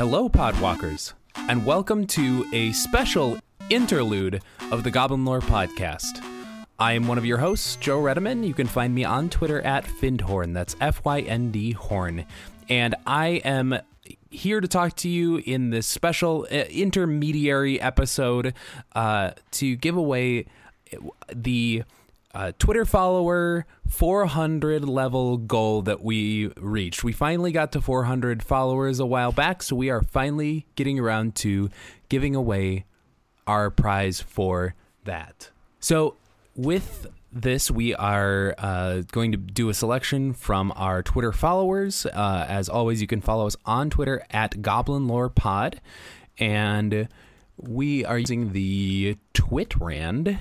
Hello, Podwalkers, and welcome to a special interlude of the Goblin Lore Podcast. I am one of your hosts, Joe Redeman. You can find me on Twitter at Fyndhorn. That's F Y N D Horn. And I am here to talk to you in this special uh, intermediary episode uh, to give away the uh, Twitter follower 400 level goal that we reached. We finally got to 400 followers a while back, so we are finally getting around to giving away our prize for that. So, with this, we are uh, going to do a selection from our Twitter followers. Uh, as always, you can follow us on Twitter at Goblin Lore Pod, and we are using the Twitrand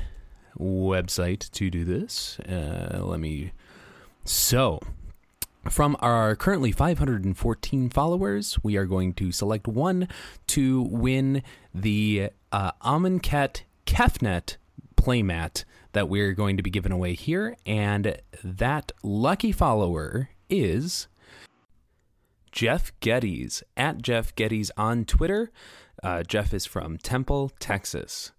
website to do this. Uh, let me. So, from our currently 514 followers, we are going to select one to win the uh, Amonkhet Kefnet playmat that we're going to be giving away here. And that lucky follower is Jeff Geddes at Jeff Geddes on Twitter. Uh, Jeff is from Temple, Texas.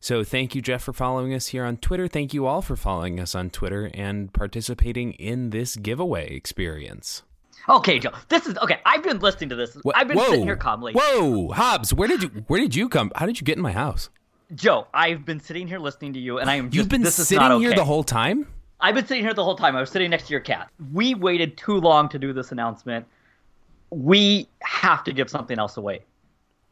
So thank you, Jeff, for following us here on Twitter. Thank you all for following us on Twitter and participating in this giveaway experience. Okay, Joe. This is okay. I've been listening to this. Wha- I've been whoa, sitting here calmly. Whoa, Hobbs, where did you where did you come? How did you get in my house? Joe, I've been sitting here listening to you, and I am. Just, You've been this is sitting not okay. here the whole time. I've been sitting here the whole time. I was sitting next to your cat. We waited too long to do this announcement. We have to give something else away.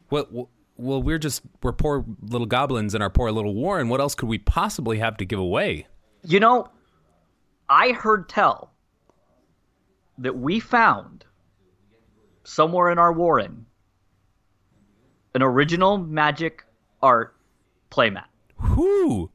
What? Well, well, we're just we're poor little goblins in our poor little warren. What else could we possibly have to give away? You know, I heard tell that we found somewhere in our warren an original magic art playmat. Who?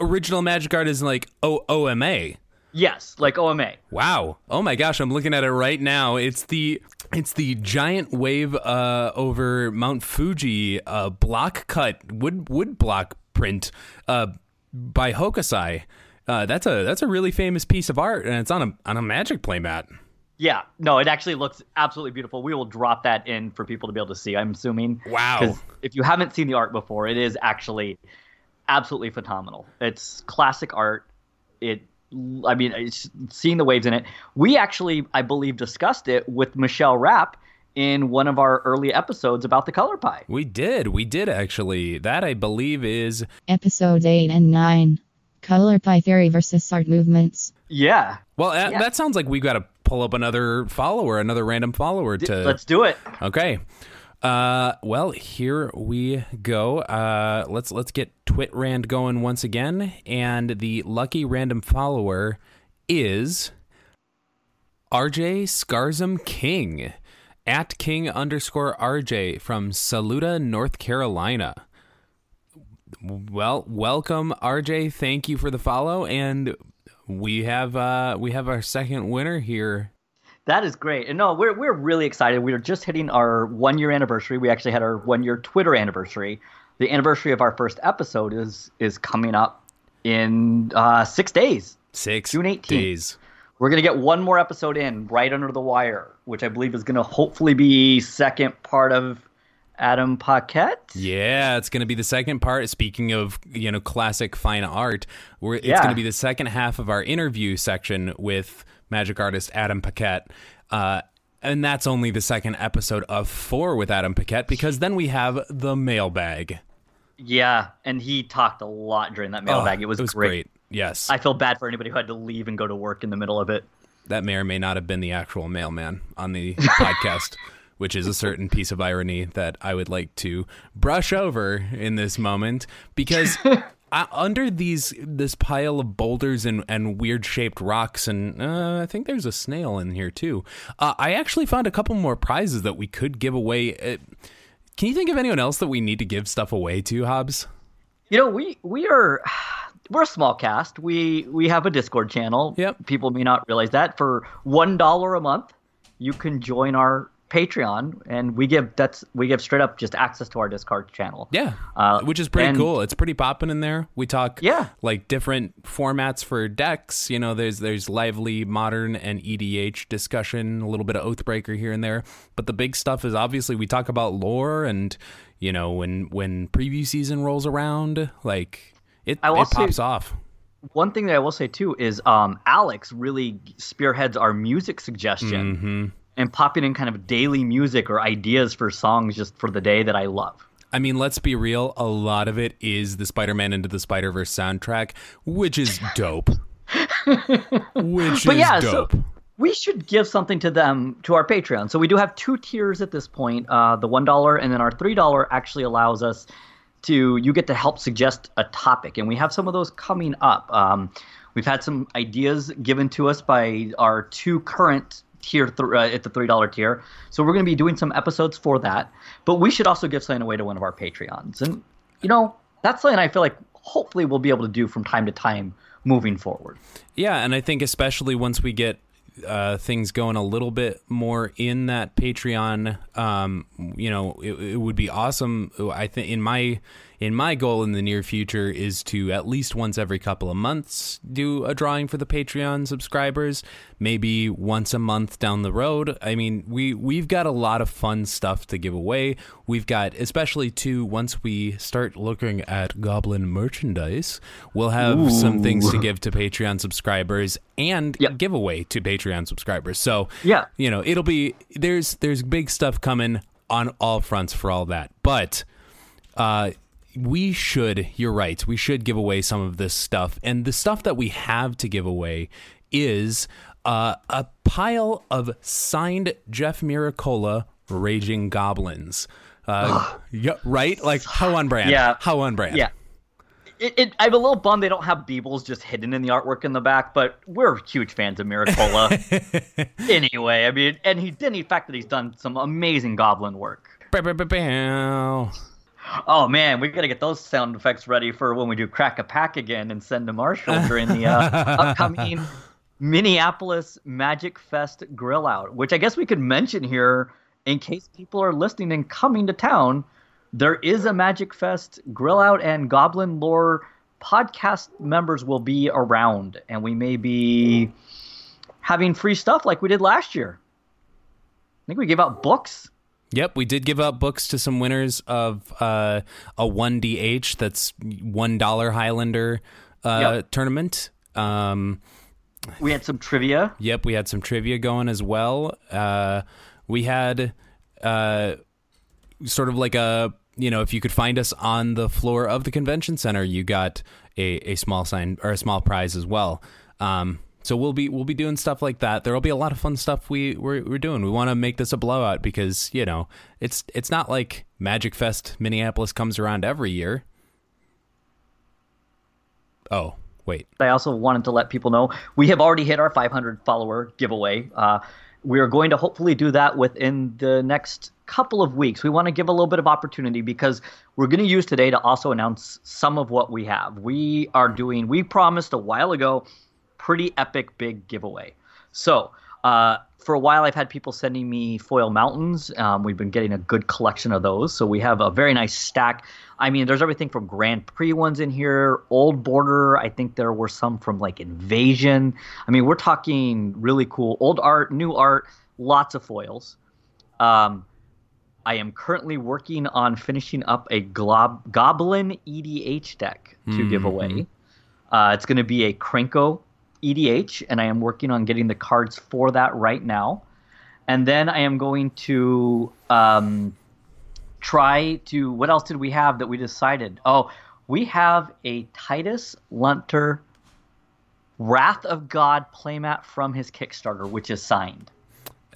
Original magic art is like O OMA. Yes, like OMA. Wow. Oh my gosh, I'm looking at it right now. It's the it's the giant wave uh, over Mount Fuji uh, block cut wood wood block print uh, by Hokusai. Uh, that's a that's a really famous piece of art, and it's on a on a magic playmat. Yeah, no, it actually looks absolutely beautiful. We will drop that in for people to be able to see. I'm assuming. Wow. 'Cause If you haven't seen the art before, it is actually absolutely phenomenal. It's classic art. It, I mean, seeing the waves in it. We actually, I believe, discussed it with Michelle Rapp in one of our early episodes about the color pie. We did, we did actually. That I believe is episode 8 and 9. Color Pie Theory versus Art Movements. Yeah, well. That, Yeah. that sounds like we've got to pull up another follower, another random follower to let's do it. Okay. Uh, well, here we go. Uh, let's let's get Twitrand going once again, and the lucky random follower is RJ Scarzum King at King underscore RJ from Saluda, North Carolina. Well, welcome RJ. Thank you for the follow, and we have uh we have our second winner here That is great. And no, we're we're really excited. We are just hitting our one year anniversary. We actually had our one year Twitter anniversary. The anniversary of our first episode is is coming up in uh, six days. six June 18th. days. We're gonna get one more episode in right under the wire, which I believe is gonna hopefully be second part of Adam Paquette. Yeah, it's going to be the second part. Speaking of, you know, classic fine art, we're, it's Yeah. going to be the second half of our interview section with magic artist Adam Paquette. Uh, and that's only the second episode of four with Adam Paquette because then we have the mailbag. Yeah, and he talked a lot during that mailbag. Oh, it was, it was great. great. Yes. I feel bad for anybody who had to leave and go to work in the middle of it. that may or may not have been the actual mailman on the podcast, which is a certain piece of irony that I would like to brush over in this moment because I, under these this pile of boulders and, and weird shaped rocks and uh, I think there's a snail in here too. Uh, I actually found a couple more prizes that we could give away. Uh, can you think of anyone else that we need to give stuff away to, Hobbs? You know, we we are we're a small cast. We we have a Discord channel. Yep. People may not realize that. For one dollar a month, you can join our Patreon, and we give that's we give straight up just access to our Discord channel. Yeah, Uh, which is pretty and- cool. It's pretty popping in there. We talk Yeah. like different formats for decks. You know, there's there's lively modern and EDH discussion, a little bit of Oathbreaker here and there. But the big stuff is obviously we talk about lore and you know when when preview season rolls around, like it it pops off. One thing that I will say too is um, Alex really spearheads our music suggestion hmm and popping in kind of daily music or ideas for songs just for the day that I love. I mean, let's be real. A lot of it is the Spider-Man into the Spider-Verse soundtrack, which is dope. which But is yeah, so- dope. we should give something to them to our Patreon. So we do have two tiers at this point. Uh, the one dollar and then our three dollar actually allows us to you get to help suggest a topic, and we have some of those coming up. Um, we've had some ideas given to us by our two current tier th- uh, at the three dollar tier. So we're going to be doing some episodes for that. But we should also give something away to one of our Patreons, and you know that's something I feel like hopefully we'll be able to do from time to time moving forward. Yeah, and I think especially once we get uh, things going a little bit more in that Patreon, um, you know, it, it would be awesome. I think in my in my goal in the near future is to at least once every couple of months do a drawing for the Patreon subscribers. Maybe once a month down the road. I mean, we we've got a lot of fun stuff to give away. We've got especially too once we start looking at Goblin merchandise, we'll have some things to give to Patreon subscribers and Yep. giveaway to Patreon subscribers. So Yeah. you know, it'll be there's there's big stuff coming on all fronts for all that. But uh we should you're right we should give away some of this stuff and the stuff that we have to give away is uh, a pile of signed jeff miracola raging goblins uh, yeah, right like how on brand Yeah. how on brand Yeah. It, it, I'm a little bummed they don't have Beebles just hidden in the artwork in the back, but we're huge fans of Miracola. anyway, I mean, and he did the fact that he's done some amazing goblin work. Bow, bow, bow, bow. Oh man, we gotta get those sound effects ready for when we do crack a pack again and send to Marshall during the uh, upcoming Minneapolis Magic Fest grill out, which I guess we could mention here in case people are listening and coming to town. There is a Magic Fest grill out, and Goblin Lore podcast members will be around, and we may be having free stuff like we did last year. I think we gave out books. Yep, we did give out books to some winners of uh, a 1DH that's $1 Highlander uh, Yep. tournament. Um, We had some trivia. Yep, we had some trivia going as well. Uh, we had uh, sort of like a you know if you could find us on the floor of the convention center, you got a, a small sign or a small prize as well. Um, so we'll be we'll be doing stuff like that. There will be a lot of fun stuff we we're, we're doing. We want to make this a blowout because you know it's it's not like Magic Fest Minneapolis comes around every year. Oh wait, I also wanted to let people know we have already hit our 500 follower giveaway. Uh, we are going to hopefully do that within the next couple of weeks. We want to give a little bit of opportunity because we're going to use today to also announce some of what we have. We are doing, we promised a while ago, pretty epic big giveaway. So, uh, for a while, I've had people sending me foil mountains. Um, we've been getting a good collection of those. So we have a very nice stack. I mean, there's everything from Grand Prix ones in here, Old Border. I think there were some from like Invasion. I mean, we're talking really cool old art, new art, lots of foils. Um, I am currently working on finishing up a glob- Goblin EDH deck to give away. Uh, it's going to be a Krenko EDH, and I am working on getting the cards for that right now. And then I am going to um, try to. What else did we have that we decided? Oh, we have a Titus Lunter Wrath of God playmat from his Kickstarter, which is signed.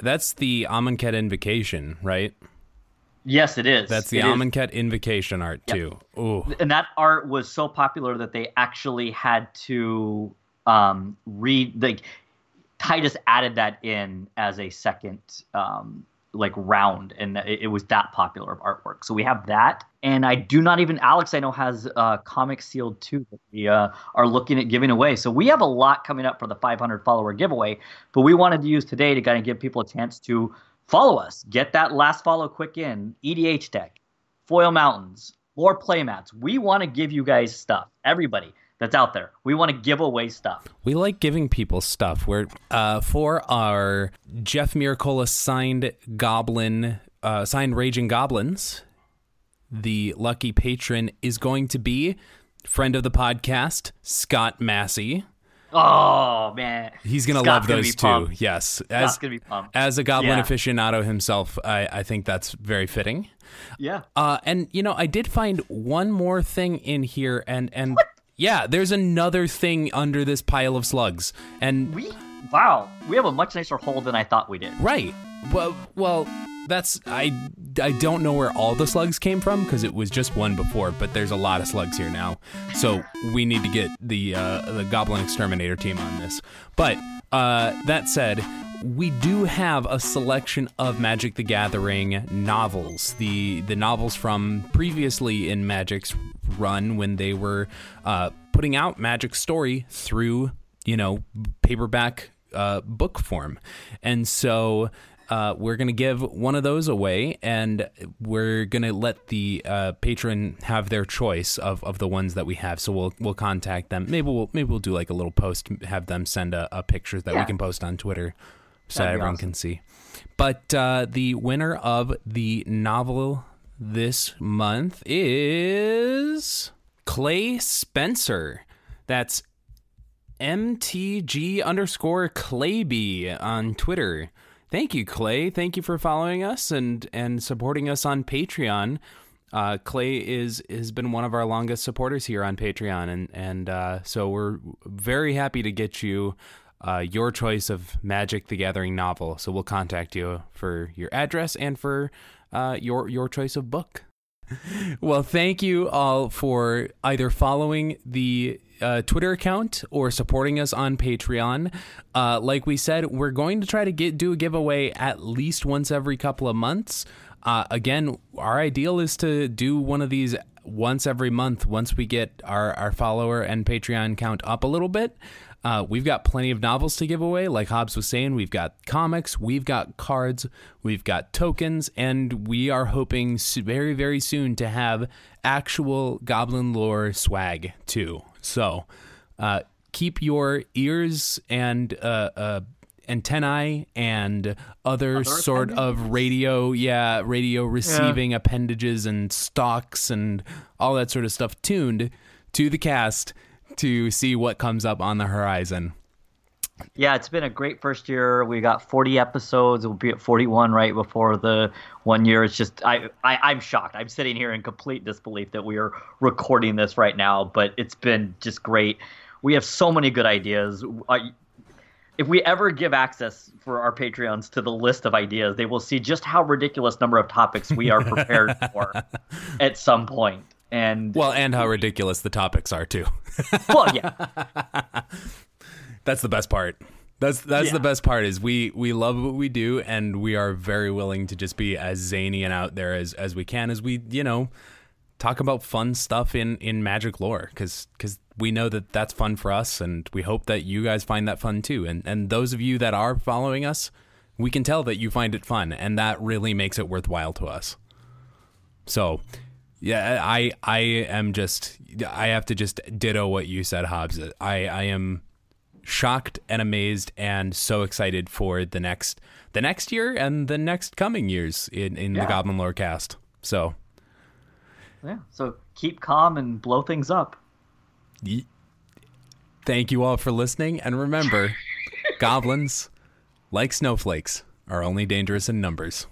that's the Amonkhet Invocation, right? Yes, it is. That's the It is. Amonkhet Invocation art too. Ooh. and that art was so popular that they actually had to um, read like Titus added that in as a second um, like round, and it, it was that popular of artwork. So we have that, and I do not even Alex I know has uh, comic sealed too that we uh, are looking at giving away. So we have a lot coming up for the 500 follower giveaway, but we wanted to use today to kind of give people a chance to follow us. Get that last follow quick in. EDH Tech, Foil Mountains, or Playmats. We want to give you guys stuff. Everybody that's out there. We want to give away stuff. We like giving people stuff. We're uh, for our Jeff Miracola signed Goblin, uh, signed Raging Goblins. The lucky patron is going to be friend of the podcast, Scott Massey. Oh man, he's gonna Scott's love those two. pumped. Yes, Scott's as gonna be pumped. as a goblin Yeah. aficionado himself, I, I think that's very fitting. Yeah. Uh, and you know, I did find one more thing in here, and and yeah, there's another thing under this pile of slugs, and We wow, we have a much nicer hole than I thought we did. right, well, well, that's I I don't know where all the slugs came from because it was just one before, but there's a lot of slugs here now, so we need to get the uh, the goblin exterminator team on this. But uh, that said. We do have a selection of Magic the Gathering novels. The the novels from previously in Magic's run when they were uh, putting out Magic Story through you know paperback uh, book form, and so uh, we're gonna give one of those away, and we're gonna let the uh, patron have their choice of, of the ones that we have. So we'll we'll contact them. Maybe we'll maybe we'll do like a little post, have them send a, a picture that we can post on Twitter, so That'd everyone awesome. can see. But uh, the winner of the novel this month is Clay Spencer. That's MTG underscore Clayby on Twitter. Thank you, Clay. Thank you for following us and and supporting us on Patreon. Uh, Clay is has been one of our longest supporters here on Patreon, and and uh, so we're very happy to get you uh, your choice of Magic: The Gathering novel. So we'll contact you for your address and for uh, your your choice of book. Well, thank you all for either following the uh, Twitter account or supporting us on Patreon. Uh, like we said, we're going to try to get do a giveaway at least once every couple of months. Uh, again, our ideal is to do one of these once every month once we get our, our follower and Patreon count up a little bit. Uh, we've got plenty of novels to give away. Like Hobbs was saying, we've got comics, we've got cards, we've got tokens, and we are hoping very, very soon to have actual Goblin lore swag too. So uh, keep your ears and uh, uh, antennae and other, sort of radio, yeah, radio receiving appendages and stalks and all that sort of stuff tuned to the cast to see what comes up on the horizon. Yeah, it's been a great first year. We got 40 episodes. We'll be at 41 right before the one year. It's just I, I I'm shocked. I'm sitting here in complete disbelief that we are recording this right now. But it's been just great. We have so many good ideas. I, if we ever give access for our Patreons to the list of ideas, they will see just how ridiculous number of topics we are prepared for at some point. And Well, and how ridiculous the topics are too. well, yeah, That's the best part. That's that's Yeah. the best part is we we love what we do and we are very willing to just be as zany and out there as as we can as we you know talk about fun stuff in in magic lore because because we know that that's fun for us and we hope that you guys find that fun too and and those of you that are following us we can tell that you find it fun and that really makes it worthwhile to us so yeah i i am just i have to just ditto what you said hobbs i i am shocked and amazed and so excited for the next the next year and the next coming years in in the goblin lore cast so yeah. So keep calm and blow things up. Ye- Thank you all for listening. And remember, goblins, like snowflakes, are only dangerous in numbers.